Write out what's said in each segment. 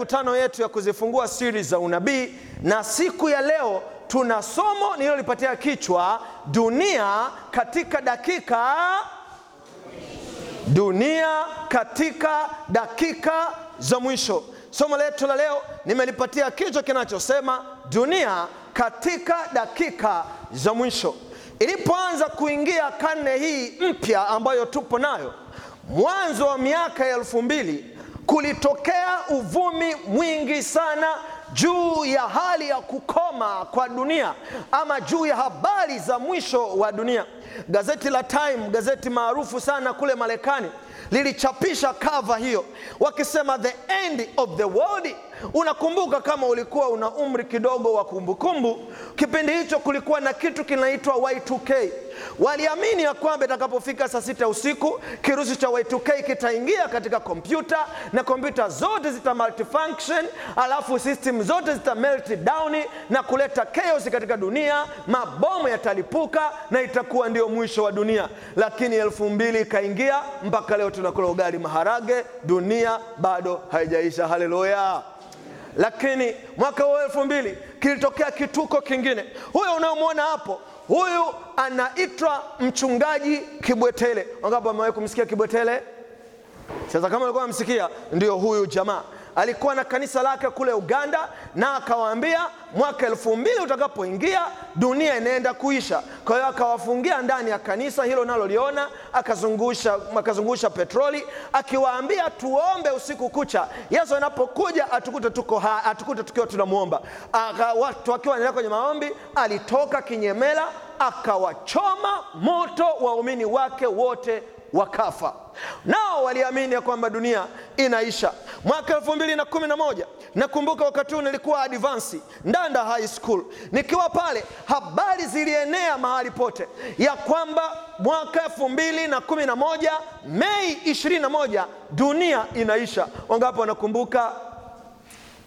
mikutano yetu ya kuzifungua siri za unabii, na siku ya leo tuna somo nililolipatia kichwa dunia katika dakika dunia katika dakika za mwisho. Somo letu la leo nimelipatia kichwa kinachosema dunia katika dakika za mwisho. Ilipoanza kuingia karne hii mpya ambayo tupo nayo, mwanzo wa miaka ya elfu mbili kulitokea uvumi mwingi sana juu ya hali ya kukoma kwa dunia ama juu ya habari za mwisho wa dunia. Gazeti la Time, gazeti maarufu sana kule Marekani, lilichapisha kava hiyo wakisema the end of the world. Unakumbuka kama ulikuwa una umri kidogo wa kumbukumbu, kipindi hicho kulikuwa na kitu kinaitwa Y2K. Waliamini ya kwamba itakapofika saa sita usiku kirusi cha Y2K kitaingia katika kompyuta na kompyuta zote zita multifunction, alafu system zote zita melt down na kuleta chaos katika dunia, mabomu yatalipuka na itakuwa ndio mwisho wa dunia. Lakini elfu mbili ikaingia mpaka leo tunakula ugali maharage, dunia bado haijaisha. Haleluya! Lakini mwaka wa elfu mbili kilitokea kituko kingine. Huyo unayomwona hapo, huyu anaitwa mchungaji Kibwetele. Wangapi wamewahi kumsikia Kibwetele? Sasa kama ulikuwa unamsikia, ndio huyu jamaa alikuwa na kanisa lake kule Uganda, na akawaambia mwaka elfu mbili utakapoingia dunia inaenda kuisha. Kwa hiyo akawafungia ndani ya kanisa hilo naloliona, akazungusha akazungusha petroli, akiwaambia tuombe usiku kucha, Yesu anapokuja atukute tuko ha, atukute tukiwa tunamwomba. Watu wakiwa wanaendelea kwenye maombi, alitoka kinyemela akawachoma moto waumini wake wote wakafa. Nao waliamini ya kwamba dunia inaisha. Mwaka elfu mbili na kumi na moja nakumbuka wakati huu nilikuwa advansi Ndanda High School, nikiwa pale, habari zilienea mahali pote ya kwamba mwaka elfu mbili na kumi na moja Mei ishirini na moja dunia inaisha. Wangapi wanakumbuka?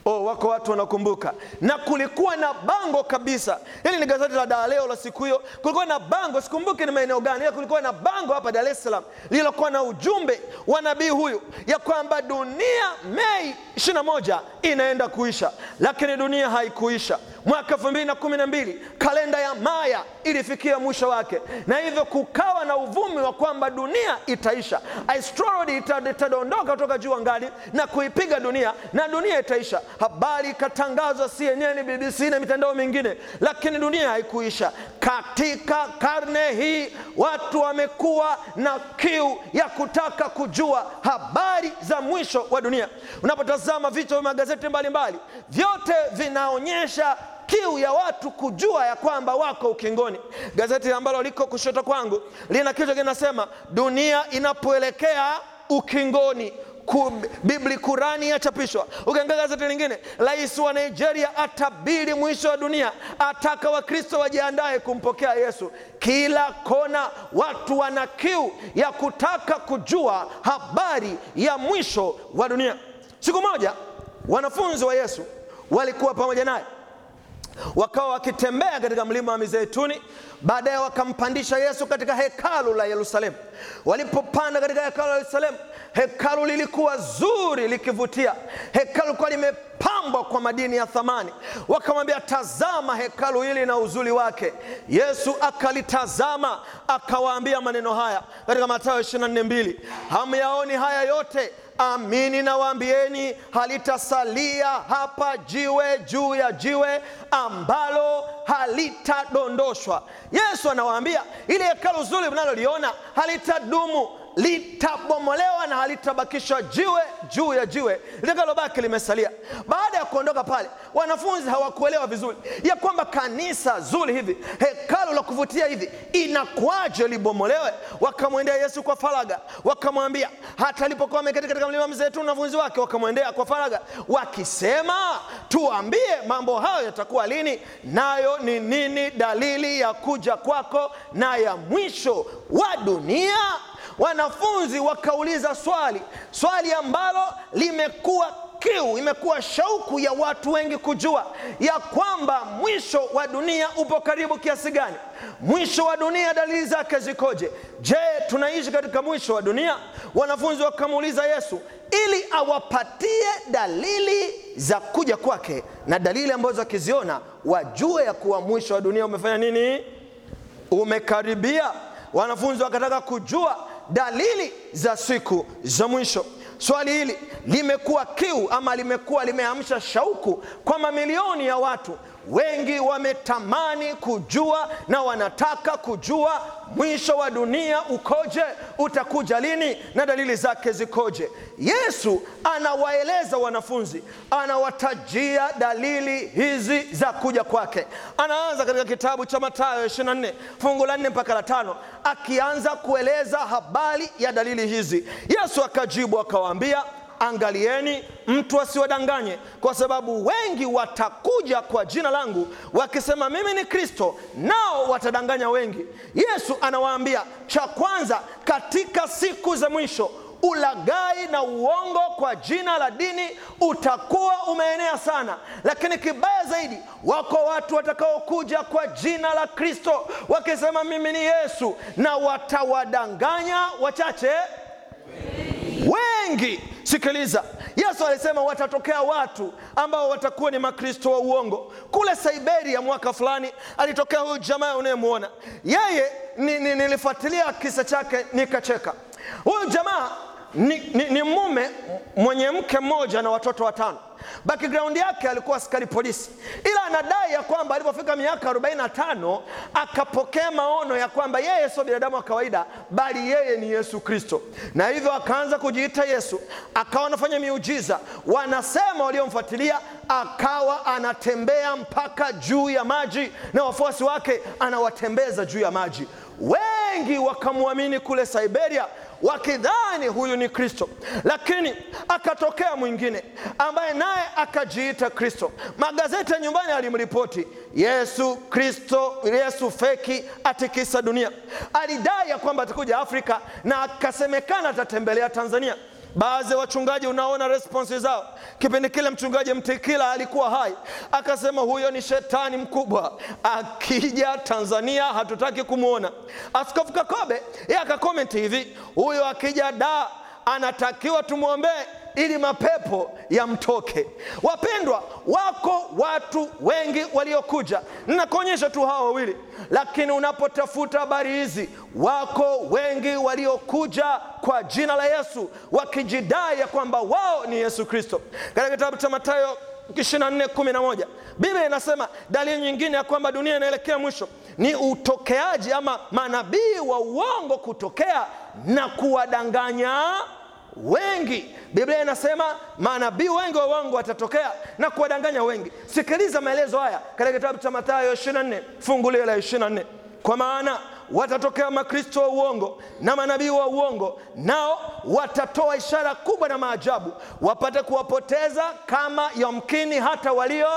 Oh, wako watu wanakumbuka, na kulikuwa na bango kabisa. Hili ni gazeti la Dar leo la siku hiyo. Kulikuwa na bango, sikumbuki ni maeneo gani, ila kulikuwa na bango hapa Dar es Salaam lililokuwa na ujumbe wa nabii huyu ya kwamba dunia Mei 21 inaenda kuisha, lakini dunia haikuisha. Mwaka elfu mbili na kumi na mbili kalenda ya Maya ilifikia mwisho wake, na hivyo kukawa na uvumi wa kwamba dunia itaisha, astrology itadondoka kutoka juu angani na kuipiga dunia na dunia itaisha. Habari ikatangazwa CNN, BBC na mitandao mingine, lakini dunia haikuisha. Katika karne hii watu wamekuwa na kiu ya kutaka kujua habari za mwisho wa dunia. Unapotazama vichwa vya magazeti mbalimbali, vyote vinaonyesha kiu ya watu kujua ya kwamba wako ukingoni. Gazeti ambalo liko kushoto kwangu lina kichwa kinasema dunia inapoelekea ukingoni. Biblia Kurani yachapishwa. Ukiangalia gazeti lingine, rais wa Nigeria atabiri mwisho wa dunia, ataka Wakristo wajiandae kumpokea Yesu. Kila kona watu wana kiu ya kutaka kujua habari ya mwisho wa dunia. Siku moja wanafunzi wa Yesu walikuwa pamoja naye wakawa wakitembea katika mlima wa Mizeituni. Baadaye wakampandisha Yesu katika hekalu la Yerusalemu. Walipopanda katika hekalu la Yerusalemu, hekalu lilikuwa zuri likivutia, hekalu lilikuwa limepambwa kwa madini ya thamani. Wakamwambia, tazama hekalu hili na uzuri wake. Yesu akalitazama akawaambia maneno haya katika Mathayo 24:2, hamyaoni haya yote? Amini nawaambieni, halitasalia hapa jiwe juu ya jiwe ambalo halitadondoshwa. Yesu anawaambia ili hekalu zuri mnaloliona halitadumu, litabomolewa na halitabakishwa jiwe juu ya jiwe, litakalobaki limesalia. Baada ya kuondoka pale, wanafunzi hawakuelewa vizuri ya kwamba kanisa zuri hivi, hekalu la kuvutia hivi, inakuwaje libomolewe? Wakamwendea Yesu kwa faraga, wakamwambia, hata alipokuwa ameketi katika mlima Mzeituni, wanafunzi wake wakamwendea kwa faraga wakisema, tuambie mambo hayo yatakuwa lini, nayo ni nini dalili ya kuja kwako na ya mwisho wa dunia? Wanafunzi wakauliza swali, swali ambalo limekuwa kiu, imekuwa shauku ya watu wengi kujua ya kwamba mwisho wa dunia upo karibu kiasi gani? Mwisho wa dunia dalili zake zikoje? Je, tunaishi katika mwisho wa dunia? Wanafunzi wakamuuliza Yesu ili awapatie dalili za kuja kwake na dalili ambazo wakiziona wajue ya kuwa mwisho wa dunia umefanya nini? Umekaribia. Wanafunzi wakataka kujua dalili za siku za mwisho. Swali hili limekuwa kiu ama limekuwa limeamsha shauku kwa mamilioni ya watu. Wengi wametamani kujua na wanataka kujua mwisho wa dunia ukoje, utakuja lini na dalili zake zikoje. Yesu anawaeleza wanafunzi, anawatajia dalili hizi za kuja kwake. Anaanza katika kitabu cha Mathayo 24 fungu la 4 mpaka la tano, akianza kueleza habari ya dalili hizi. Yesu akajibu akawaambia Angalieni mtu asiwadanganye, kwa sababu wengi watakuja kwa jina langu wakisema mimi ni Kristo, nao watadanganya wengi. Yesu anawaambia cha kwanza, katika siku za mwisho ulaghai na uongo kwa jina la dini utakuwa umeenea sana, lakini kibaya zaidi, wako watu watakaokuja kwa jina la Kristo wakisema mimi ni Yesu, na watawadanganya wachache wengi. Sikiliza, Yesu alisema watatokea watu ambao watakuwa ni makristo wa uongo. Kule Siberia mwaka fulani alitokea huyu jamaa unayemwona yeye, ni, ni, nilifuatilia kisa chake nikacheka. Huyu jamaa ni, ni, ni mume mwenye mke mmoja na watoto watano. Background yake alikuwa askari polisi, ila anadai ya kwamba alipofika miaka 45 akapokea maono ya kwamba yeye sio binadamu wa kawaida, bali yeye ni Yesu Kristo, na hivyo akaanza kujiita Yesu, akawa anafanya miujiza. Wanasema waliomfuatilia, akawa anatembea mpaka juu ya maji na wafuasi wake anawatembeza juu ya maji. Wengi wakamwamini kule Siberia wakidhani huyu ni Kristo, lakini akatokea mwingine ambaye naye akajiita Kristo. Magazeti ya nyumbani alimripoti Yesu Kristo, Yesu feki atikisa dunia. Alidai ya kwamba atakuja Afrika na akasemekana atatembelea Tanzania. Baadhi ya wachungaji unaona response zao. Kipindi kile mchungaji Mtikila alikuwa hai, akasema huyo ni shetani mkubwa, akija Tanzania hatutaki kumwona. Askofu Kakobe yeye akakomenti hivi, huyo akija da anatakiwa tumwombee ili mapepo yamtoke. Wapendwa, wako watu wengi waliokuja, ninakuonyesha tu hawa wawili, lakini unapotafuta habari hizi, wako wengi waliokuja kwa jina la Yesu wakijidai ya kwamba wao ni Yesu Kristo. Katika kitabu cha Mathayo 24:11 Biblia inasema dalili nyingine ya kwamba dunia inaelekea mwisho ni utokeaji ama manabii wa uongo kutokea na kuwadanganya wengi. Biblia inasema manabii wengi wa uongo watatokea na kuwadanganya wengi. Sikiliza maelezo haya katika kitabu cha Mathayo 24 fungu lile la 24, kwa maana watatokea makristo wa uongo na manabii wa uongo, nao watatoa ishara kubwa na maajabu, wapate kuwapoteza kama yamkini hata walio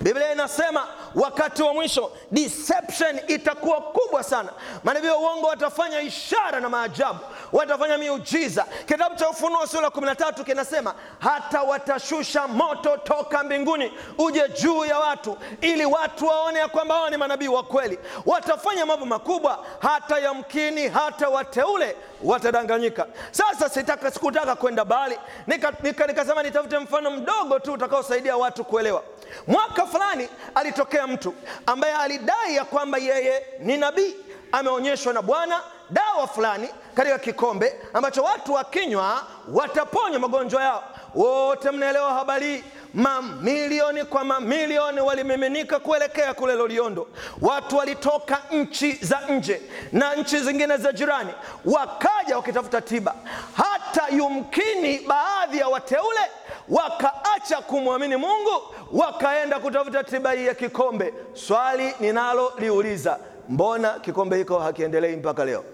Biblia inasema wakati wa mwisho deception itakuwa kubwa sana. Manabii wa uongo watafanya ishara na maajabu, watafanya miujiza. Kitabu cha Ufunuo sura ya 13 kinasema hata watashusha moto toka mbinguni uje juu ya watu, ili watu waone ya kwamba hao ni manabii wa kweli. Watafanya mambo makubwa, hata yamkini hata wateule watadanganyika. Sasa sitaka, sikutaka kwenda mbali, nikasema nika, nika nitafute mfano mdogo tu utakaosaidia watu kuelewa. Mwaka fulani alitokea mtu ambaye alidai ya kwamba yeye ni nabii, ameonyeshwa na Bwana dawa fulani katika kikombe ambacho watu wakinywa wataponywa magonjwa yao. Wote mnaelewa habari. Mamilioni kwa mamilioni walimiminika kuelekea kule Loliondo. Watu walitoka nchi za nje na nchi zingine za jirani, wakaja wakitafuta tiba. Hata yumkini baadhi ya wateule wakaacha kumwamini Mungu, wakaenda kutafuta tiba hii ya kikombe. Swali ninaloliuliza, mbona kikombe hiko hakiendelei mpaka leo?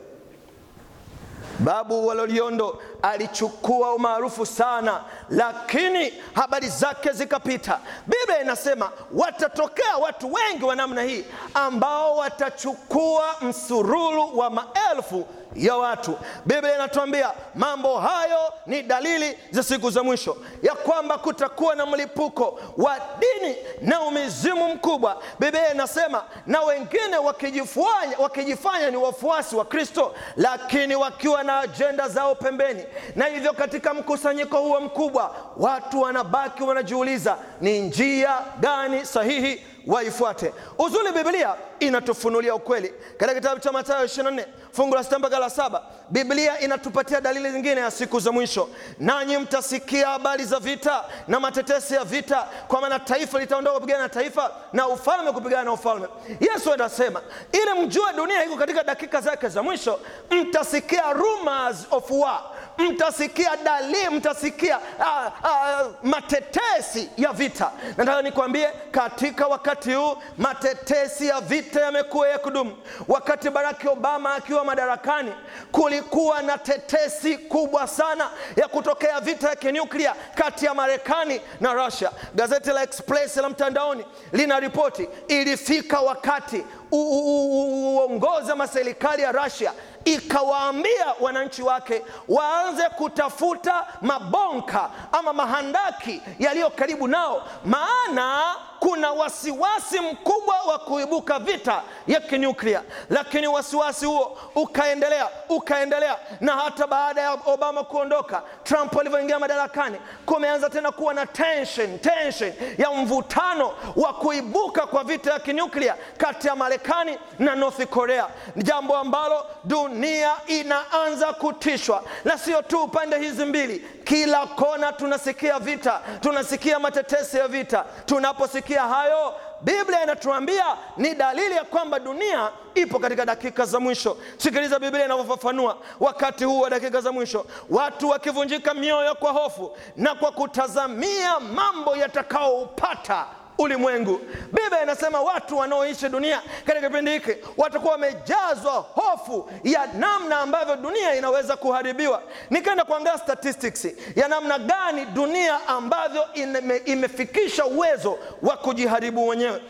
Babu wa Loliondo alichukua umaarufu sana, lakini habari zake zikapita. Biblia inasema watatokea watu wengi wa namna hii ambao watachukua msururu wa maelfu ya watu. Biblia inatuambia mambo hayo ni dalili za siku za mwisho, ya kwamba kutakuwa na mlipuko wa dini na umizimu mkubwa. Biblia inasema na wengine wakijifanya, wakijifanya ni wafuasi wa Kristo, lakini wakiwa na ajenda zao pembeni, na hivyo katika mkusanyiko huo mkubwa watu wanabaki wanajiuliza ni njia gani sahihi waifuate. Uzuri, Biblia inatufunulia ukweli. Katika kitabu cha Mathayo 24 fungu la sita mpaka la saba Biblia inatupatia dalili zingine ya siku za mwisho, nanyi mtasikia habari za vita na matetesi ya vita, kwa maana taifa litaondoka kupigana na taifa na ufalme kupigana na ufalme. Yesu anasema ili mjue dunia iko katika dakika zake za mwisho, mtasikia rumors of war mtasikia dalili, mtasikia a, a, matetesi ya vita. Nataka nikwambie, katika wakati huu matetesi ya vita yamekuwa ya kudumu. Wakati Barack Obama akiwa madarakani, kulikuwa na tetesi kubwa sana ya kutokea vita ya kinuklia kati ya Marekani na Russia. Gazeti la Express la mtandaoni lina ripoti, ilifika wakati uongozi ama serikali ya Russia ikawaambia wananchi wake waanze kutafuta mabonka ama mahandaki yaliyo karibu nao, maana kuna wasiwasi mkubwa wa kuibuka vita ya kinyuklia. Lakini wasiwasi huo ukaendelea ukaendelea, na hata baada ya Obama kuondoka, Trump alivyoingia madarakani, kumeanza tena kuwa na tension, tension ya mvutano wa kuibuka kwa vita ya kinyuklia kati ya Marekani na North Korea, jambo ambalo dunia inaanza kutishwa, na sio tu upande hizi mbili, kila kona tunasikia vita, tunasikia matetesi ya vita. Tunaposikia hayo, Biblia inatuambia ni dalili ya kwamba dunia ipo katika dakika za mwisho. Sikiliza Biblia inavyofafanua wakati huu wa dakika za mwisho, watu wakivunjika mioyo kwa hofu na kwa kutazamia mambo yatakaoupata ulimwengu. Biblia inasema watu wanaoishi dunia katika kipindi hiki watakuwa wamejazwa hofu ya namna ambavyo dunia inaweza kuharibiwa. Nikaenda kuangalia statistics ya namna gani dunia ambavyo ime, imefikisha uwezo wa kujiharibu wenyewe.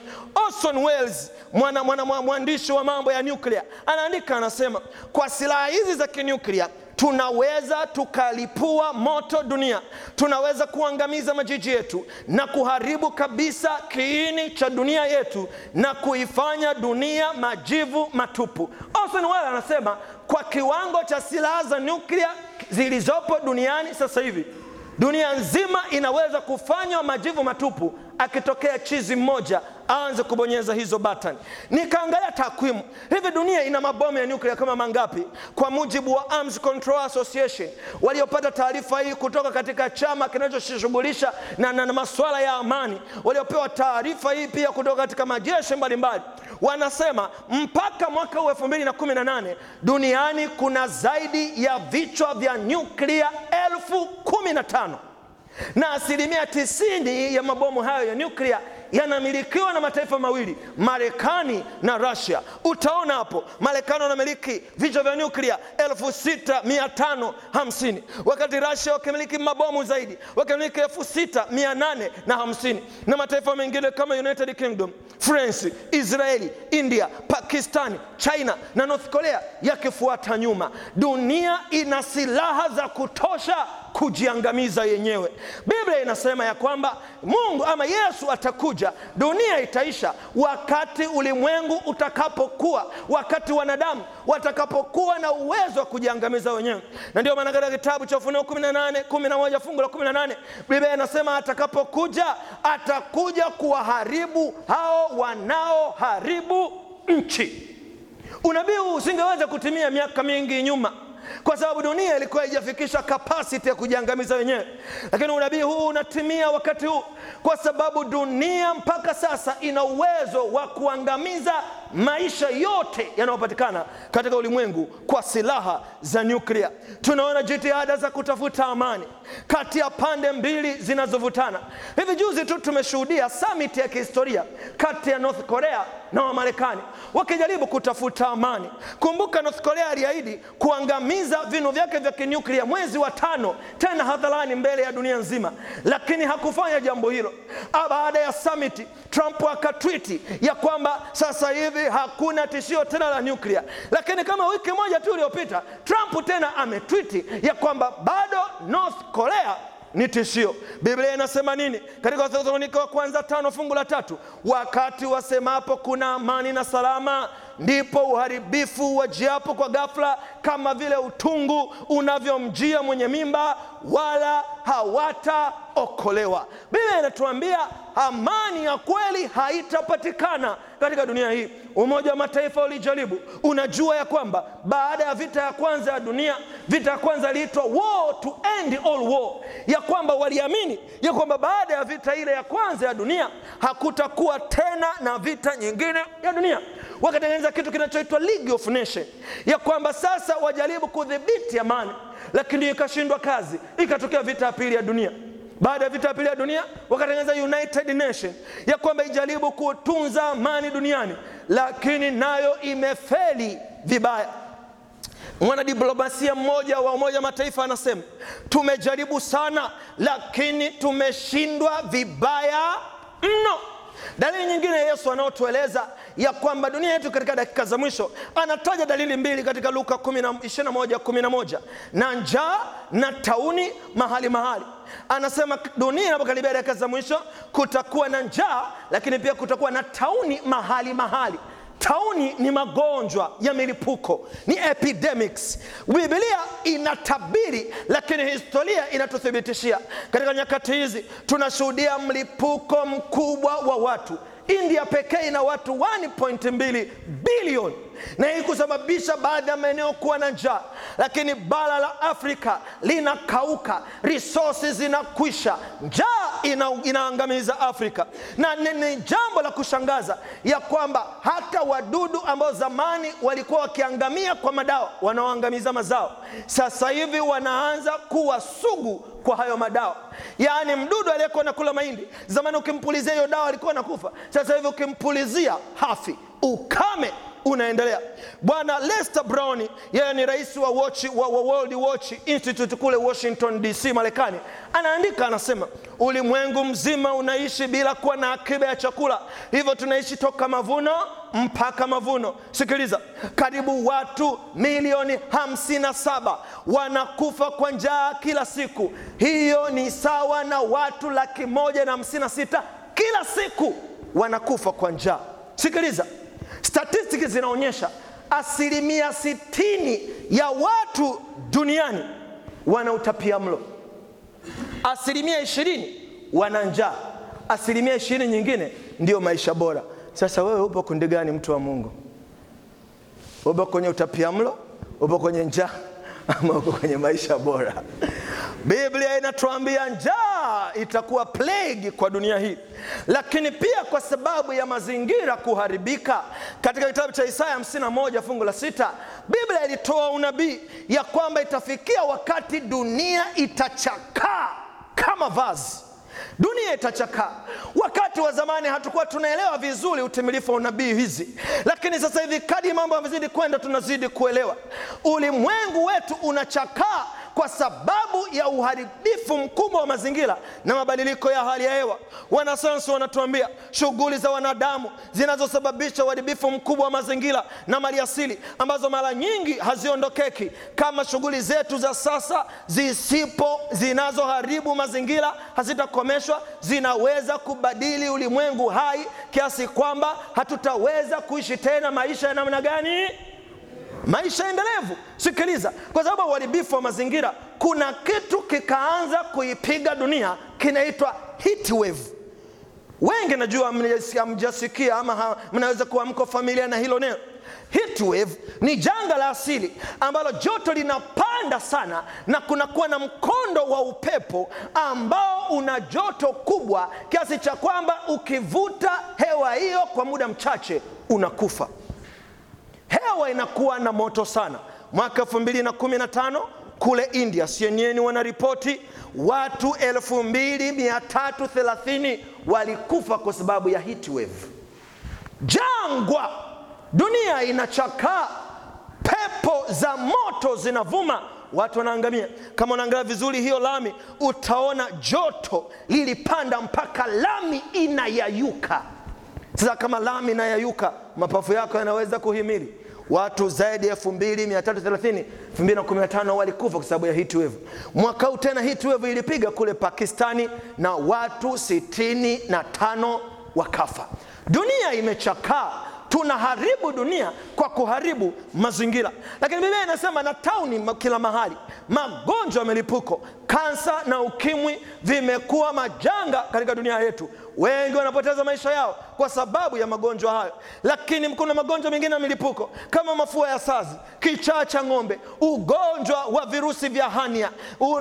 Orson Welles mwana, mwana, mwandishi wa mambo ya nuclear anaandika, anasema kwa silaha hizi za kinuclear tunaweza tukalipua moto dunia, tunaweza kuangamiza majiji yetu na kuharibu kabisa kiini cha dunia yetu na kuifanya dunia majivu matupu. Orson Welles anasema kwa kiwango cha silaha za nyuklia zilizopo duniani sasa hivi, dunia nzima inaweza kufanywa majivu matupu akitokea chizi mmoja aanze kubonyeza hizo batani. Nikaangalia takwimu, hivi dunia ina mabomu ya nyuklia kama mangapi? Kwa mujibu wa Arms Control Association waliopata taarifa hii kutoka katika chama kinachojishughulisha na, na, na masuala ya amani, waliopewa taarifa hii pia kutoka katika majeshi mbalimbali, wanasema mpaka mwaka huu elfu mbili na kumi na nane duniani kuna zaidi ya vichwa vya nyuklia elfu kumi na tano na asilimia tisini ya mabomu hayo ya nyuklia yanamilikiwa na mataifa mawili, Marekani na Russia. Utaona hapo Marekani wanamiliki vichwa vya nyuklia elfu sita mia tano hamsini wakati Russia wakimiliki mabomu zaidi wakimiliki elfu sita mia nane na hamsini na mataifa mengine kama United Kingdom, France, Israeli, India, Pakistani, China na North Korea yakifuata nyuma. Dunia ina silaha za kutosha kujiangamiza yenyewe. Biblia inasema ya kwamba Mungu ama Yesu atakuja, dunia itaisha wakati ulimwengu utakapokuwa, wakati wanadamu watakapokuwa na uwezo wa kujiangamiza wenyewe. Na ndio maana katika kitabu cha Ufunuo 18 11 fungu la 18 Biblia inasema atakapokuja, atakuja kuwaharibu hao wanaoharibu nchi. Unabii huu usingeweza kutimia miaka mingi nyuma kwa sababu dunia ilikuwa haijafikisha kapasiti ya kujiangamiza wenyewe, lakini unabii huu unatimia wakati huu, kwa sababu dunia mpaka sasa ina uwezo wa kuangamiza maisha yote yanayopatikana katika ulimwengu kwa silaha za nyuklia. Tunaona jitihada za kutafuta amani kati ya pande mbili zinazovutana. Hivi juzi tu tumeshuhudia summit ya kihistoria kati ya North Korea na Wamarekani wakijaribu kutafuta amani. Kumbuka, North Korea aliahidi kuangamiza vinu vyake vya kinyuklia mwezi wa tano, tena hadharani mbele ya dunia nzima, lakini hakufanya jambo hilo. Baada ya summit, Trump akatwiti ya kwamba sasa hivi hakuna tishio tena la nyuklia, lakini kama wiki moja tu iliyopita Trump tena ametwiti ya kwamba bado North Korea ni tishio. Biblia inasema nini katika Wathesalonike wa kwanza tano fungu la tatu? Wakati wasemapo kuna amani na salama, ndipo uharibifu wajiapo kwa ghafla, kama vile utungu unavyomjia mwenye mimba, wala hawataokolewa. Biblia inatuambia amani ya kweli haitapatikana katika dunia hii. Umoja wa Mataifa ulijaribu. Unajua ya kwamba baada ya vita ya kwanza ya dunia, vita ya kwanza iliitwa war to end all war, ya kwamba waliamini ya kwamba baada ya vita ile ya kwanza ya dunia hakutakuwa tena na vita nyingine ya dunia. Wakatengeneza kitu kinachoitwa League of Nations, ya kwamba sasa wajaribu kudhibiti amani, lakini ikashindwa kazi, ikatokea vita ya pili ya dunia. Baada ya vita pili ya dunia wakatengeneza United Nation ya kwamba ijaribu kutunza amani duniani, lakini nayo imefeli vibaya. Mwanadiplomasia mmoja wa Umoja Mataifa anasema tumejaribu sana, lakini tumeshindwa vibaya mno. Dalili nyingine Yesu anaotueleza ya kwamba dunia yetu katika dakika za mwisho, anataja dalili mbili katika Luka 21:11 na njaa na tauni mahali mahali. Anasema dunia inapokaribia dakika za mwisho kutakuwa na njaa, lakini pia kutakuwa na tauni mahali mahali. Tauni ni magonjwa ya milipuko, ni epidemics. Biblia inatabiri, lakini historia inatuthibitishia. Katika nyakati hizi tunashuhudia mlipuko mkubwa wa watu. India pekee ina watu 1.2 bilioni na hii kusababisha baadhi ya maeneo kuwa na njaa, lakini bara la Afrika linakauka, resources zinakwisha, njaa ina, inaangamiza Afrika. Na ni, jambo la kushangaza ya kwamba hata wadudu ambao zamani walikuwa wakiangamia kwa madawa wanaoangamiza mazao, sasa hivi wanaanza kuwa sugu kwa hayo madawa. Yaani mdudu aliyekuwa nakula mahindi zamani, ukimpulizia hiyo dawa alikuwa nakufa, sasa hivi ukimpulizia hafi. Ukame unaendelea. Bwana Lester Brown, yeye ni rais wa, watch, wa, wa World Watch Institute kule Washington DC, Marekani, anaandika anasema, ulimwengu mzima unaishi bila kuwa na akiba ya chakula, hivyo tunaishi toka mavuno mpaka mavuno. Sikiliza, karibu watu milioni 57 wanakufa kwa njaa kila siku. Hiyo ni sawa na watu laki moja na hamsini na sita kila siku wanakufa kwa njaa. Sikiliza, Statistiki zinaonyesha asilimia sitini ya watu duniani wana utapia mlo, asilimia ishirini wana njaa, asilimia ishirini nyingine ndiyo maisha bora. Sasa wewe upo kundi gani, mtu wa Mungu? Upo kwenye utapia mlo, upo kwenye njaa ama uko kwenye maisha bora? Biblia inatuambia njaa itakuwa plague kwa dunia hii, lakini pia kwa sababu ya mazingira kuharibika. Katika kitabu cha Isaya 51 fungu la sita, Biblia ilitoa unabii ya kwamba itafikia wakati dunia itachakaa kama vazi dunia itachakaa. Wakati wa zamani hatukuwa tunaelewa vizuri utimilifu wa unabii hizi, lakini sasa hivi kadri mambo yamezidi kwenda, tunazidi kuelewa. Ulimwengu wetu unachakaa kwa sababu ya uharibifu mkubwa wa mazingira na mabadiliko ya hali ya hewa. Wanasayansi wanatuambia shughuli za wanadamu zinazosababisha uharibifu mkubwa wa mazingira na maliasili ambazo mara nyingi haziondokeki. Kama shughuli zetu za sasa zisipo zinazoharibu mazingira hazitakomeshwa, zinaweza kubadili ulimwengu hai kiasi kwamba hatutaweza kuishi tena maisha ya namna gani? Maisha endelevu. Sikiliza, kwa sababu uharibifu wa mazingira, kuna kitu kikaanza kuipiga dunia kinaitwa heat wave. Wengi najua hamjasikia ama mnaweza kuwa mko familia na hilo neno. Heat wave ni janga la asili ambalo joto linapanda sana na kunakuwa na mkondo wa upepo ambao una joto kubwa kiasi cha kwamba ukivuta hewa hiyo kwa muda mchache unakufa. Hewa inakuwa na moto sana. Mwaka 2015 kule India, CNN wanaripoti watu 2330 walikufa kwa sababu ya heat wave. Jangwa, dunia inachakaa, pepo za moto zinavuma, watu wanaangamia. Kama unaangalia vizuri hiyo lami, utaona joto lilipanda mpaka lami inayayuka. Sasa kama lami inayayuka, mapafu yako yanaweza kuhimili? watu zaidi ya 2330 2015 walikufa kwa sababu ya heat wave. Mwaka huu tena heat wave ilipiga kule Pakistani na watu 65 wakafa. Dunia imechakaa, tunaharibu dunia kwa kuharibu mazingira, lakini Biblia inasema na tauni kila mahali, magonjwa ya milipuko, kansa na ukimwi vimekuwa majanga katika dunia yetu. Wengi wanapoteza maisha yao kwa sababu ya magonjwa hayo, lakini kuna magonjwa mengine ya milipuko kama mafua ya sazi, kichaa cha ng'ombe, ugonjwa wa virusi vya hania,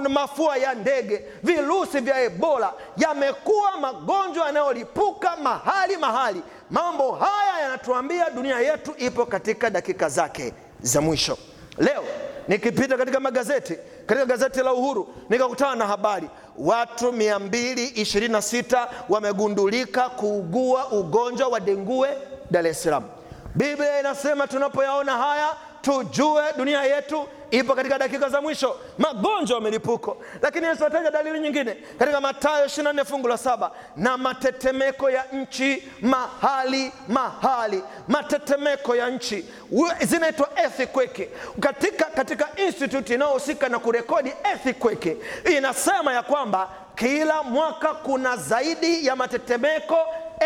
mafua ya ndege, virusi vya Ebola yamekuwa magonjwa yanayolipuka mahali mahali. Mambo haya yanatuambia dunia yetu ipo katika dakika zake za mwisho. Leo nikipita katika magazeti, katika gazeti la Uhuru nikakutana na habari watu 226 wamegundulika kuugua ugonjwa wa dengue Dar es Salaam. Biblia inasema tunapoyaona haya tujue dunia yetu ipo katika dakika za mwisho, magonjwa ya milipuko. Lakini Yesu ataja dalili nyingine katika Mathayo 24 fungu la saba, na matetemeko ya nchi mahali mahali. Matetemeko ya nchi zinaitwa earthquake. Katika, katika institute inayohusika na kurekodi earthquake inasema ya kwamba kila mwaka kuna zaidi ya matetemeko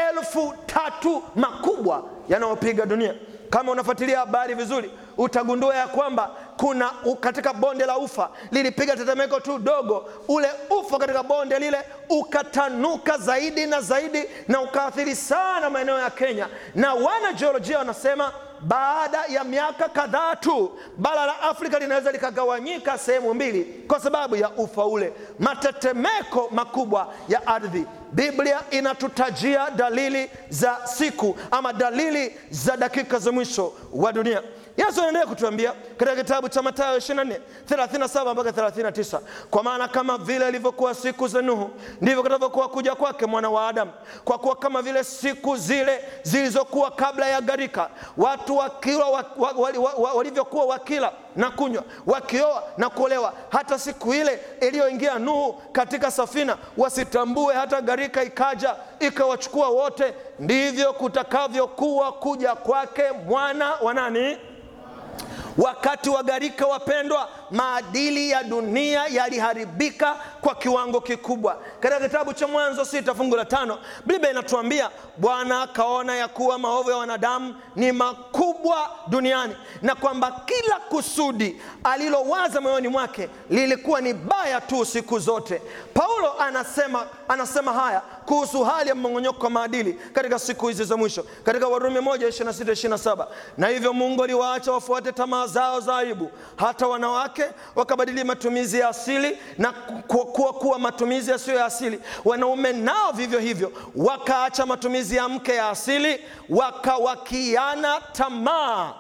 elfu tatu makubwa yanayopiga dunia. Kama unafuatilia habari vizuri utagundua ya kwamba kuna katika bonde la ufa lilipiga tetemeko tu dogo, ule ufa katika bonde lile ukatanuka zaidi na zaidi na ukaathiri sana maeneo ya Kenya, na wana jiolojia wanasema baada ya miaka kadhaa tu bara la Afrika linaweza likagawanyika sehemu mbili kwa sababu ya ufa ule, matetemeko makubwa ya ardhi. Biblia inatutajia dalili za siku ama dalili za dakika za mwisho wa dunia. Yesu anaendelea kutuambia katika kitabu cha Mathayo 24 37 mpaka 39, kwa maana kama vile ilivyokuwa siku za Nuhu ndivyo kutakavyokuwa kuja kwake mwana wa Adamu. Kwa kuwa kama vile siku zile zilizokuwa kabla ya gharika, watu wakila wa, wa, wa, wa, wa, walivyokuwa wakila na kunywa, wakioa na kuolewa, hata siku ile iliyoingia Nuhu katika safina, wasitambue hata gharika ikaja ikawachukua wote, ndivyo kutakavyokuwa kuja kwake mwana wa nani? Wakati wa gharika, wapendwa, maadili ya dunia yaliharibika kwa kiwango kikubwa. Katika kitabu cha Mwanzo sita fungu la tano Biblia inatuambia Bwana akaona ya kuwa maovu ya wanadamu ni makubwa duniani na kwamba kila kusudi alilowaza moyoni mwake lilikuwa ni baya tu siku zote. Paulo anasema, anasema haya kuhusu hali ya mmong'onyoko wa maadili katika siku hizi za mwisho katika Warumi 1:26-27 na hivyo Mungu aliwaacha wafuate tamaa zao za aibu, hata wanawake wakabadili matumizi ya asili na kuwa kuwa, kuwa matumizi yasiyo ya asili. Wanaume nao vivyo hivyo wakaacha matumizi ya mke ya asili, wakawakiana tamaa,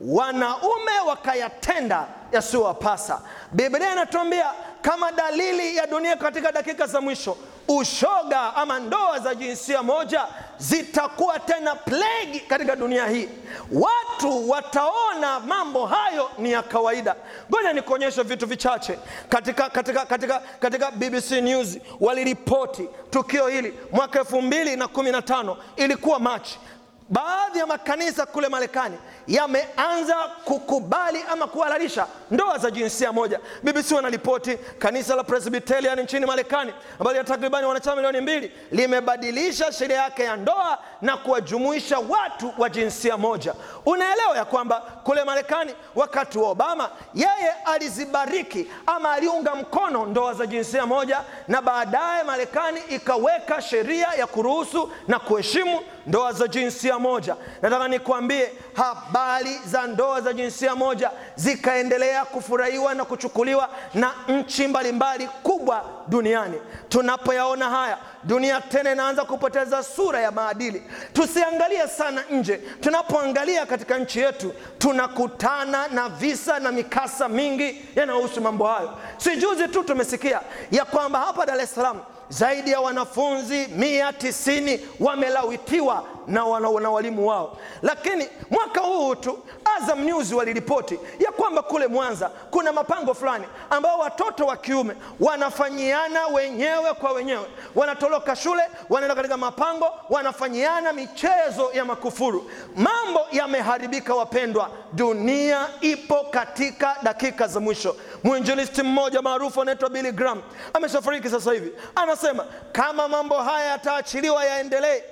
wanaume wakayatenda yasiyowapasa. Biblia inatuambia kama dalili ya dunia katika dakika za mwisho, ushoga ama ndoa za jinsia moja zitakuwa tena plague katika dunia hii. Watu wataona mambo hayo ni ya kawaida. Ngoja nikuonyeshe vitu vichache katika, katika, katika, katika BBC News waliripoti tukio hili mwaka elfu mbili na kumi na tano ilikuwa Machi. Baadhi ya makanisa kule Marekani yameanza kukubali ama kuhalalisha ndoa za jinsia moja. BBC wanaripoti kanisa la Presbyterian nchini Marekani ambalo takribani wanachama milioni mbili limebadilisha sheria yake ya ndoa na kuwajumuisha watu wa jinsia moja. Unaelewa ya kwamba kule Marekani wakati wa Obama yeye alizibariki ama aliunga mkono ndoa za jinsia moja, na baadaye Marekani ikaweka sheria ya kuruhusu na kuheshimu ndoa za jinsia moja. Nataka nikuambie habari za ndoa za jinsia moja zikaendelea kufurahiwa na kuchukuliwa na nchi mbalimbali kubwa duniani. Tunapoyaona haya, dunia tena inaanza kupoteza sura ya maadili. Tusiangalie sana nje, tunapoangalia katika nchi yetu tunakutana na visa na mikasa mingi yanayohusu mambo hayo. Si juzi tu tumesikia ya kwamba hapa Dar es Salaam zaidi ya wanafunzi mia tisini wamelawitiwa na, walimu wao. Lakini mwaka huu tu Azam News waliripoti ya kwamba kule Mwanza kuna mapango fulani ambao watoto wa kiume wanafanyiana wenyewe kwa wenyewe, wanatoroka shule wanaenda katika mapango, wanafanyiana michezo ya makufuru. Mambo yameharibika wapendwa, dunia ipo katika dakika za mwisho. Mwinjilisti mmoja maarufu anaitwa Billy Graham ameshafariki sasa hivi, anasema kama mambo haya yataachiliwa yaendelee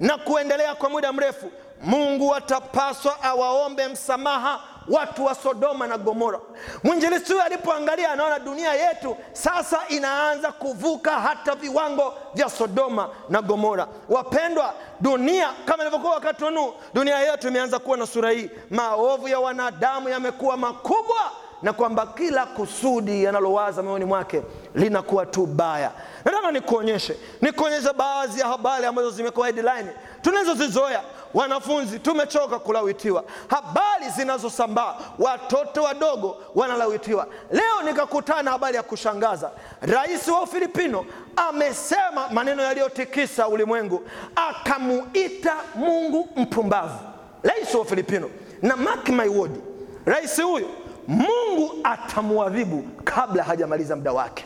na kuendelea kwa muda mrefu, Mungu atapaswa awaombe msamaha watu wa Sodoma na Gomora. Mwinjilisti huyo alipoangalia, anaona dunia yetu sasa inaanza kuvuka hata viwango vya Sodoma na Gomora. Wapendwa, dunia kama ilivyokuwa wakati wa Nuhu, dunia yetu imeanza kuwa na sura hii. Maovu ya wanadamu yamekuwa makubwa na kwamba kila kusudi analowaza moyoni mwake linakuwa tu baya. Nataka nikuonyeshe nikuonyeshe baadhi ya habari ambazo zimekuwa headline tunazozizoea. Wanafunzi tumechoka kulawitiwa, habari zinazosambaa, watoto wadogo wanalawitiwa. Leo nikakutana habari ya kushangaza. Rais wa Ufilipino amesema maneno yaliyotikisa ulimwengu, akamuita Mungu mpumbavu. Rais wa Ufilipino, na mark my word, rais huyu Mungu atamwadhibu kabla hajamaliza muda wake,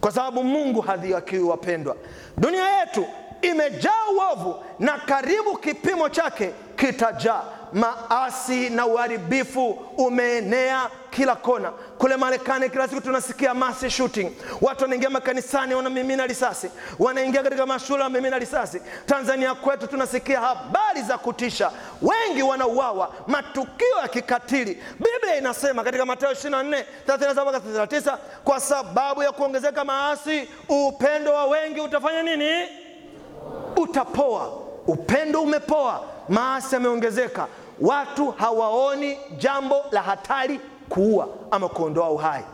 kwa sababu Mungu hadhihakiwi. Wapendwa, dunia yetu imejaa uovu na karibu kipimo chake kitajaa. Maasi na uharibifu umeenea kila kona. Kule Marekani kila siku tunasikia mass shooting, watu wanaingia makanisani wanamimina risasi, wanaingia katika mashule wanamimina risasi. Tanzania kwetu tunasikia habari za kutisha, wengi wanauawa, matukio ya kikatili. Biblia inasema katika Mathayo 24 37 39, kwa sababu ya kuongezeka maasi, upendo wa wengi utafanya nini? Utapoa. Upendo umepoa, maasi yameongezeka, watu hawaoni jambo la hatari kuua ama kuondoa uhai.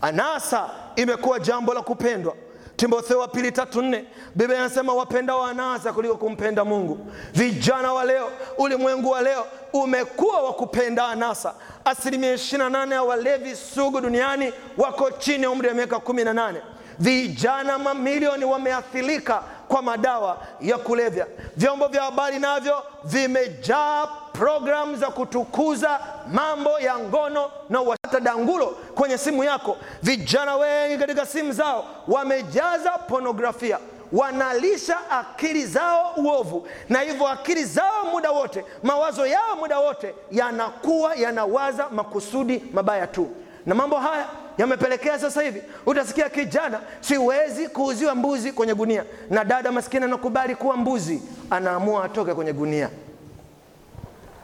Anasa imekuwa jambo la kupendwa. Timotheo wa pili tatu nne Biblia inasema wapenda wa anasa kuliko kumpenda Mungu. Vijana wa leo, ulimwengu wa leo umekuwa wa kupenda anasa. Asilimia 28 ya walevi sugu duniani wako chini ya umri wa miaka 18. Vijana mamilioni wameathirika kwa madawa ya kulevya. Vyombo vya habari navyo vimejaa programu za kutukuza mambo ya ngono na hata dangulo kwenye simu yako. Vijana wengi katika simu zao wamejaza pornografia, wanalisha akili zao uovu, na hivyo akili zao muda wote, mawazo yao muda wote yanakuwa yanawaza makusudi mabaya tu, na mambo haya yamepelekea sasa hivi utasikia kijana, siwezi kuuziwa mbuzi kwenye gunia, na dada maskini anakubali kuwa mbuzi, anaamua atoke kwenye gunia.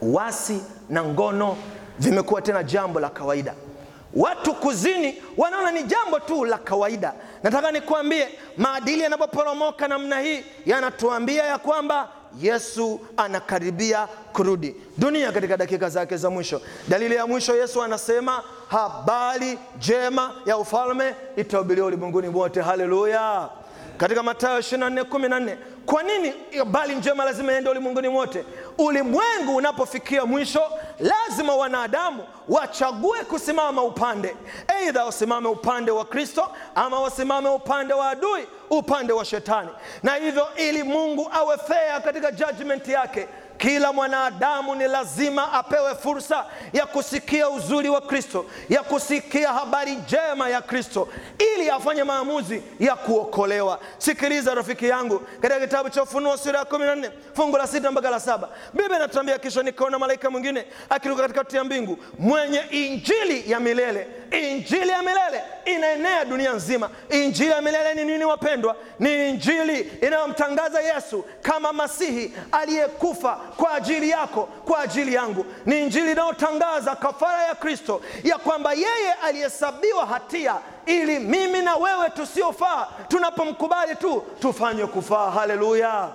Uasi na ngono vimekuwa tena jambo la kawaida. Watu kuzini wanaona ni jambo tu la kawaida. Nataka nikwambie, maadili yanapoporomoka namna hii yanatuambia ya kwamba Yesu anakaribia kurudi dunia katika dakika zake za mwisho. Dalili ya mwisho, Yesu anasema habari njema ya ufalme itahubiriwa ulimwenguni wote. Haleluya! Katika Mathayo 24:14. Kwa nini habari njema lazima iende ulimwenguni wote? Ulimwengu unapofikia mwisho, lazima wanadamu wachague kusimama upande, aidha wasimame upande wa Kristo ama wasimame upande wa adui, upande wa Shetani. Na hivyo ili Mungu awe fair katika judgment yake kila mwanadamu ni lazima apewe fursa ya kusikia uzuri wa Kristo, ya kusikia habari njema ya Kristo ili afanye maamuzi ya kuokolewa. Sikiliza rafiki yangu, katika kitabu cha Ufunuo sura ya 14 fungu la sita mpaka la saba Biblia inatuambia kisha nikaona malaika mwingine akiruka katikati ya mbingu mwenye injili ya milele. Injili ya milele inaenea dunia nzima. Injili ya milele ni nini wapendwa? Ni injili inayomtangaza Yesu kama Masihi aliyekufa kwa ajili yako, kwa ajili yangu. Ni injili inayotangaza kafara ya Kristo, ya kwamba yeye alihesabiwa hatia ili mimi na wewe tusiofaa, tunapomkubali tu tufanywe kufaa. Haleluya!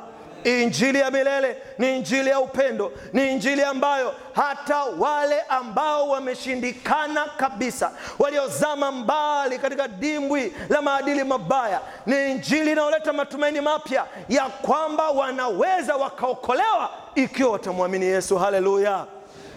Injili ya milele ni injili ya upendo, ni injili ambayo hata wale ambao wameshindikana kabisa, waliozama mbali katika dimbwi la maadili mabaya, ni injili inayoleta matumaini mapya ya kwamba wanaweza wakaokolewa ikiwa watamwamini Yesu. Haleluya!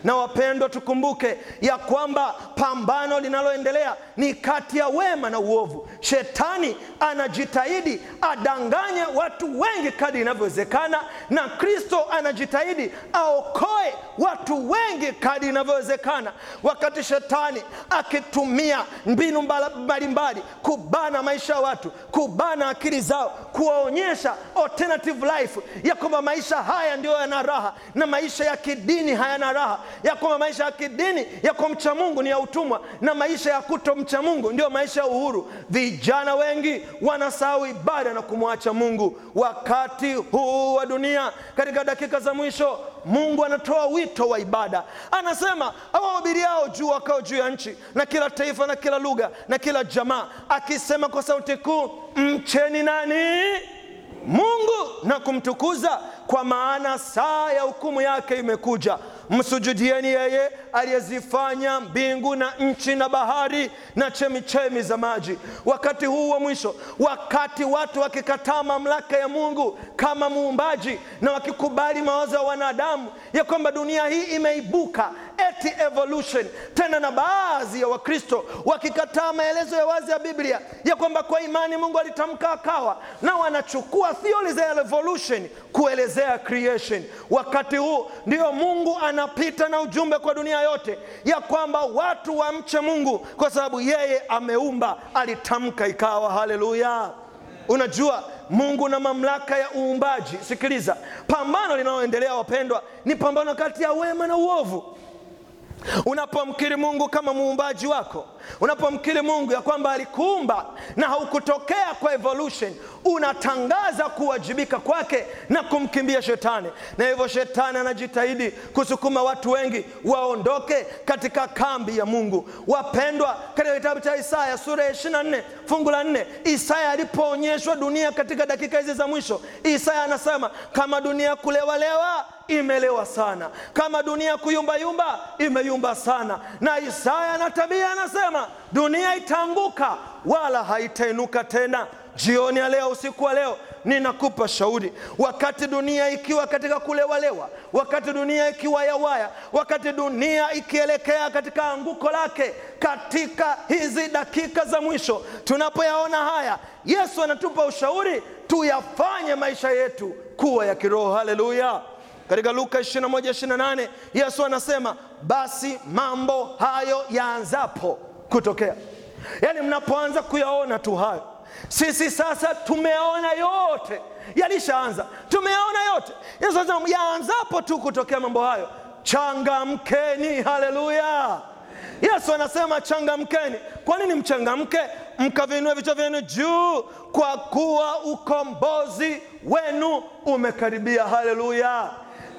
Na wapendwa, tukumbuke ya kwamba pambano linaloendelea ni kati ya wema na uovu. Shetani anajitahidi adanganye watu wengi kadri inavyowezekana, na Kristo anajitahidi aokoe watu wengi kadri inavyowezekana, wakati shetani akitumia mbinu mbalimbali kubana maisha ya watu, kubana akili zao, kuwaonyesha alternative life ya kwamba maisha haya ndiyo yana raha na maisha ya kidini hayana raha, ya kwamba maisha ya kidini ya kumcha Mungu ni ya utumwa na maisha ya kutomcha Mungu ndiyo maisha ya uhuru. Vijana wengi wanasahau ibada na kumwacha Mungu. Wakati huu wa dunia, katika dakika za mwisho, Mungu anatoa wito wa ibada. Anasema awahubiriao juu wakao juu ya nchi, na kila taifa na kila lugha na kila jamaa, akisema kwa sauti kuu, mcheni nani? Mungu na kumtukuza, kwa maana saa ya hukumu yake imekuja. Msujudieni yeye aliyezifanya mbingu na nchi na bahari na chemichemi za maji. Wakati huu wa mwisho, wakati watu wakikataa mamlaka ya Mungu kama muumbaji na wakikubali mawazo ya wanadamu ya kwamba dunia hii imeibuka eti evolution, tena na baadhi ya Wakristo wakikataa maelezo ya wazi ya Biblia ya kwamba kwa imani Mungu alitamka akawa, na wanachukua theory za evolution kuelezea creation. Wakati huu ndio Mungu anapita na ujumbe kwa dunia yote ya kwamba watu wamche Mungu kwa sababu yeye ameumba, alitamka ikawa. Haleluya! Unajua Mungu na mamlaka ya uumbaji. Sikiliza, pambano linaloendelea wapendwa, ni pambano kati ya wema na uovu. Unapomkiri Mungu kama muumbaji wako, unapomkiri Mungu ya kwamba alikuumba na haukutokea kwa evolution, unatangaza kuwajibika kwake na kumkimbia shetani, na hivyo shetani anajitahidi kusukuma watu wengi waondoke katika kambi ya Mungu. Wapendwa, katika kitabu cha Isaya sura ya 24 fungu la 4, Isaya alipoonyeshwa dunia katika dakika hizi za mwisho, Isaya anasema kama dunia kulewalewa imelewa sana, kama dunia kuyumbayumba imeyumba sana. Na Isaya na tabia anasema dunia itaanguka wala haitainuka tena. Jioni ya leo, usiku wa leo, ninakupa shauri, wakati dunia ikiwa katika kulewalewa, wakati dunia ikiwa yawaya, wakati dunia ikielekea katika anguko lake, katika hizi dakika za mwisho tunapoyaona haya, Yesu anatupa ushauri tuyafanye maisha yetu kuwa ya kiroho. Haleluya! Katika Luka 21:28 Yesu anasema basi mambo hayo yaanzapo kutokea, yaani mnapoanza kuyaona tu hayo. Sisi sasa tumeona yote, yalishaanza, tumeona yote. Yesu anasema yaanzapo tu kutokea mambo hayo, changamkeni. Haleluya! Yesu anasema changamkeni. Kwa nini mchangamke? Mkavinue vichwa vyenu juu, kwa kuwa ukombozi wenu umekaribia. Haleluya!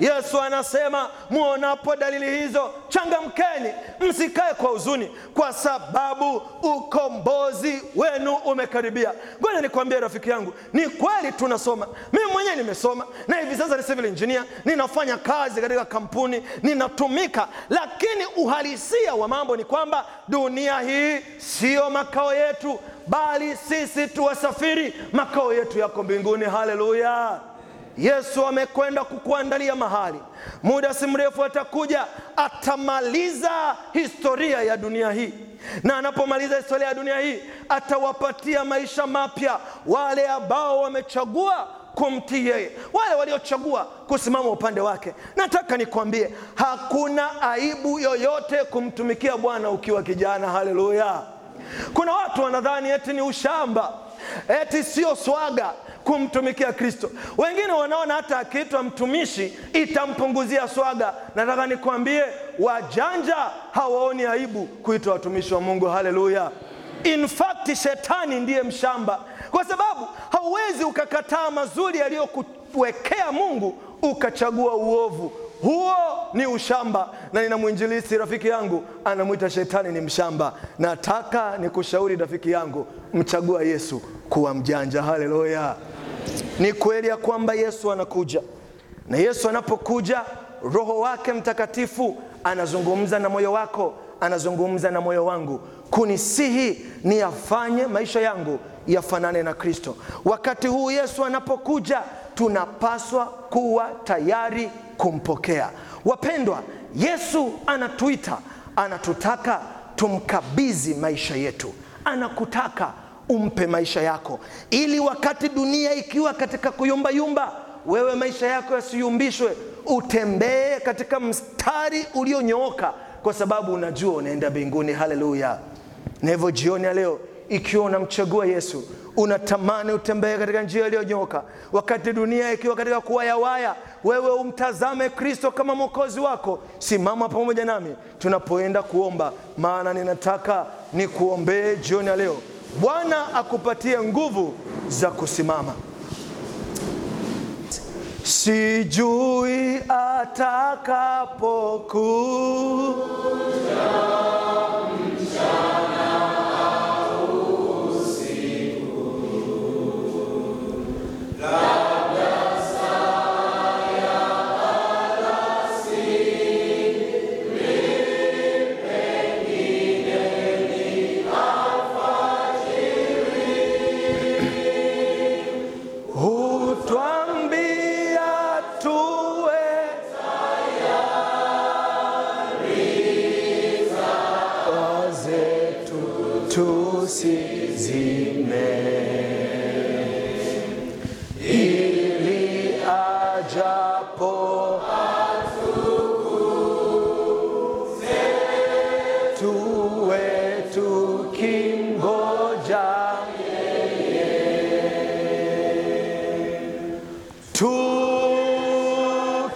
Yesu anasema muonapo dalili hizo changamkeni, msikae kwa huzuni, kwa sababu ukombozi wenu umekaribia. Ngoja nikwambie rafiki yangu, ni kweli tunasoma. Mimi mwenyewe nimesoma na hivi sasa ni civil engineer, ninafanya kazi katika kampuni, ninatumika, lakini uhalisia wa mambo ni kwamba dunia hii siyo makao yetu, bali sisi tuwasafiri, makao yetu yako mbinguni. Haleluya! Yesu amekwenda kukuandalia mahali. Muda si mrefu atakuja, atamaliza historia ya dunia hii, na anapomaliza historia ya dunia hii atawapatia maisha mapya wale ambao wamechagua kumtii yeye, wale waliochagua kusimama upande wake. Nataka nikwambie, hakuna aibu yoyote kumtumikia Bwana ukiwa kijana. Haleluya! Kuna watu wanadhani eti ni ushamba, eti sio swaga kumtumikia Kristo. Wengine wanaona hata akiitwa mtumishi itampunguzia swaga. Nataka nikwambie, wajanja hawaoni aibu kuitwa watumishi wa Mungu. Haleluya! In fact, shetani ndiye mshamba, kwa sababu hauwezi ukakataa mazuri yaliyokuwekea Mungu ukachagua uovu. Huo ni ushamba, na nina mwinjilisi rafiki yangu anamwita shetani ni mshamba. Nataka nikushauri rafiki yangu, mchagua Yesu kuwa mjanja. Haleluya! Ni kweli ya kwamba Yesu anakuja, na Yesu anapokuja, Roho wake Mtakatifu anazungumza na moyo wako, anazungumza na moyo wangu kunisihi niyafanye maisha yangu yafanane na Kristo. Wakati huu Yesu anapokuja, tunapaswa kuwa tayari kumpokea. Wapendwa, Yesu anatuita, anatutaka tumkabidhi maisha yetu, anakutaka umpe maisha yako, ili wakati dunia ikiwa katika kuyumbayumba, wewe maisha yako yasiyumbishwe, utembee katika mstari ulionyooka, kwa sababu unajua unaenda mbinguni. Haleluya! Na hivyo jioni ya leo, ikiwa unamchagua Yesu, unatamani utembee katika njia iliyonyooka, wakati dunia ikiwa katika kuwayawaya, wewe umtazame Kristo kama mwokozi wako. Simama pamoja nami tunapoenda kuomba, maana ninataka nikuombee jioni ya leo. Bwana akupatie nguvu za kusimama. Sijui atakapokuja hutwambia 좋게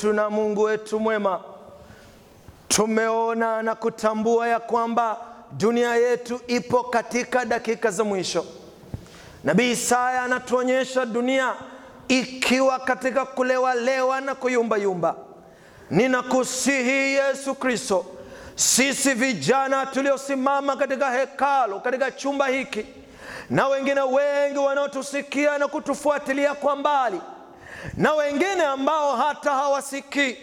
yetu na Mungu wetu mwema, tumeona na kutambua ya kwamba dunia yetu ipo katika dakika za mwisho. Nabii Isaya anatuonyesha dunia ikiwa katika kulewalewa na kuyumbayumba. Ninakusihi Yesu Kristo, sisi vijana tuliosimama katika hekalu, katika chumba hiki, na wengine wengi wanaotusikia na kutufuatilia kwa mbali na wengine ambao hata hawasikii,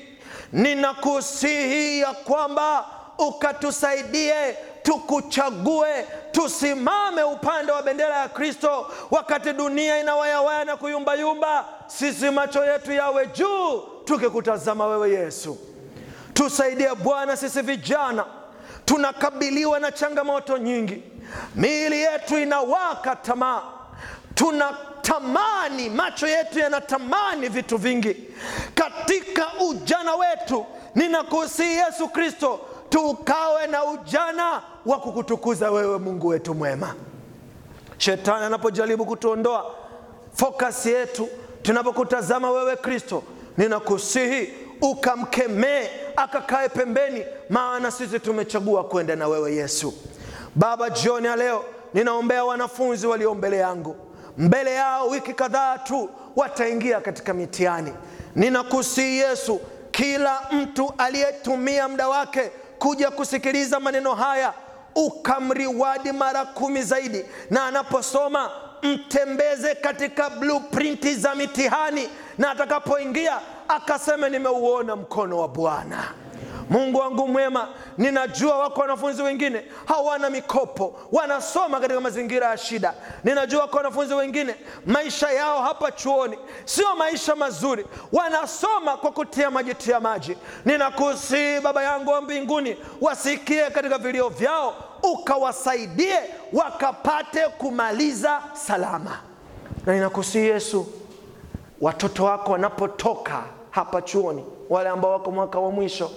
ninakusihi ya kwamba ukatusaidie tukuchague, tusimame upande wa bendera ya Kristo wakati dunia inawayawaya na kuyumbayumba. Sisi macho yetu yawe juu, tukikutazama wewe Yesu. Tusaidie Bwana, sisi vijana tunakabiliwa na changamoto nyingi, miili yetu inawaka tamaa, tunatamani, macho yetu yanatamani vitu vingi katika ujana wetu. Ninakusihi Yesu Kristo, tukawe na ujana wa kukutukuza wewe, Mungu wetu mwema. Shetani anapojaribu kutuondoa fokasi yetu, tunapokutazama wewe Kristo, ninakusihi ukamkemee akakae pembeni, maana sisi tumechagua kwenda na wewe Yesu. Baba, jioni ya leo ninaombea wanafunzi walio mbele yangu, mbele yao wiki kadhaa tu wataingia katika mitihani. Ninakusihi Yesu, kila mtu aliyetumia muda wake kuja kusikiliza maneno haya ukamriwadi mara kumi zaidi, na anaposoma mtembeze katika blueprinti za mitihani, na atakapoingia akaseme nimeuona mkono wa Bwana. Mungu wangu mwema, ninajua wako wanafunzi wengine hawana mikopo, wanasoma katika mazingira ya shida. Ninajua wako wanafunzi wengine maisha yao hapa chuoni sio maisha mazuri, wanasoma kwa kutia maji tia maji. Ninakusihi Baba yangu wa mbinguni, wasikie katika vilio vyao, ukawasaidie wakapate kumaliza salama. Na ninakusihi Yesu, watoto wako wanapotoka hapa chuoni, wale ambao wako mwaka wa mwisho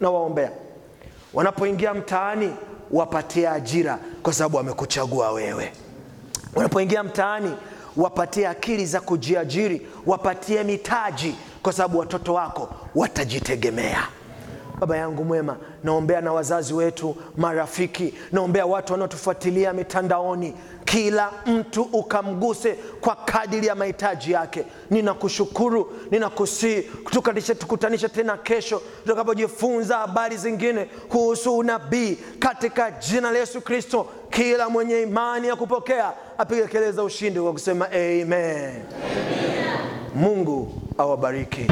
na waombea, wanapoingia mtaani wapatie ajira, kwa sababu wamekuchagua wewe. Wanapoingia mtaani wapatie akili za kujiajiri, wapatie mitaji, kwa sababu watoto wako watajitegemea. Baba yangu mwema, naombea na wazazi wetu, marafiki, naombea watu wanaotufuatilia mitandaoni, kila mtu ukamguse kwa kadiri ya mahitaji yake. Ninakushukuru, ninakusii tukutanishe, tukutanishe tena kesho tutakapojifunza habari zingine kuhusu unabii katika jina la Yesu Kristo. Kila mwenye imani ya kupokea apige kelele za ushindi kwa kusema amen, amen. Mungu awabariki.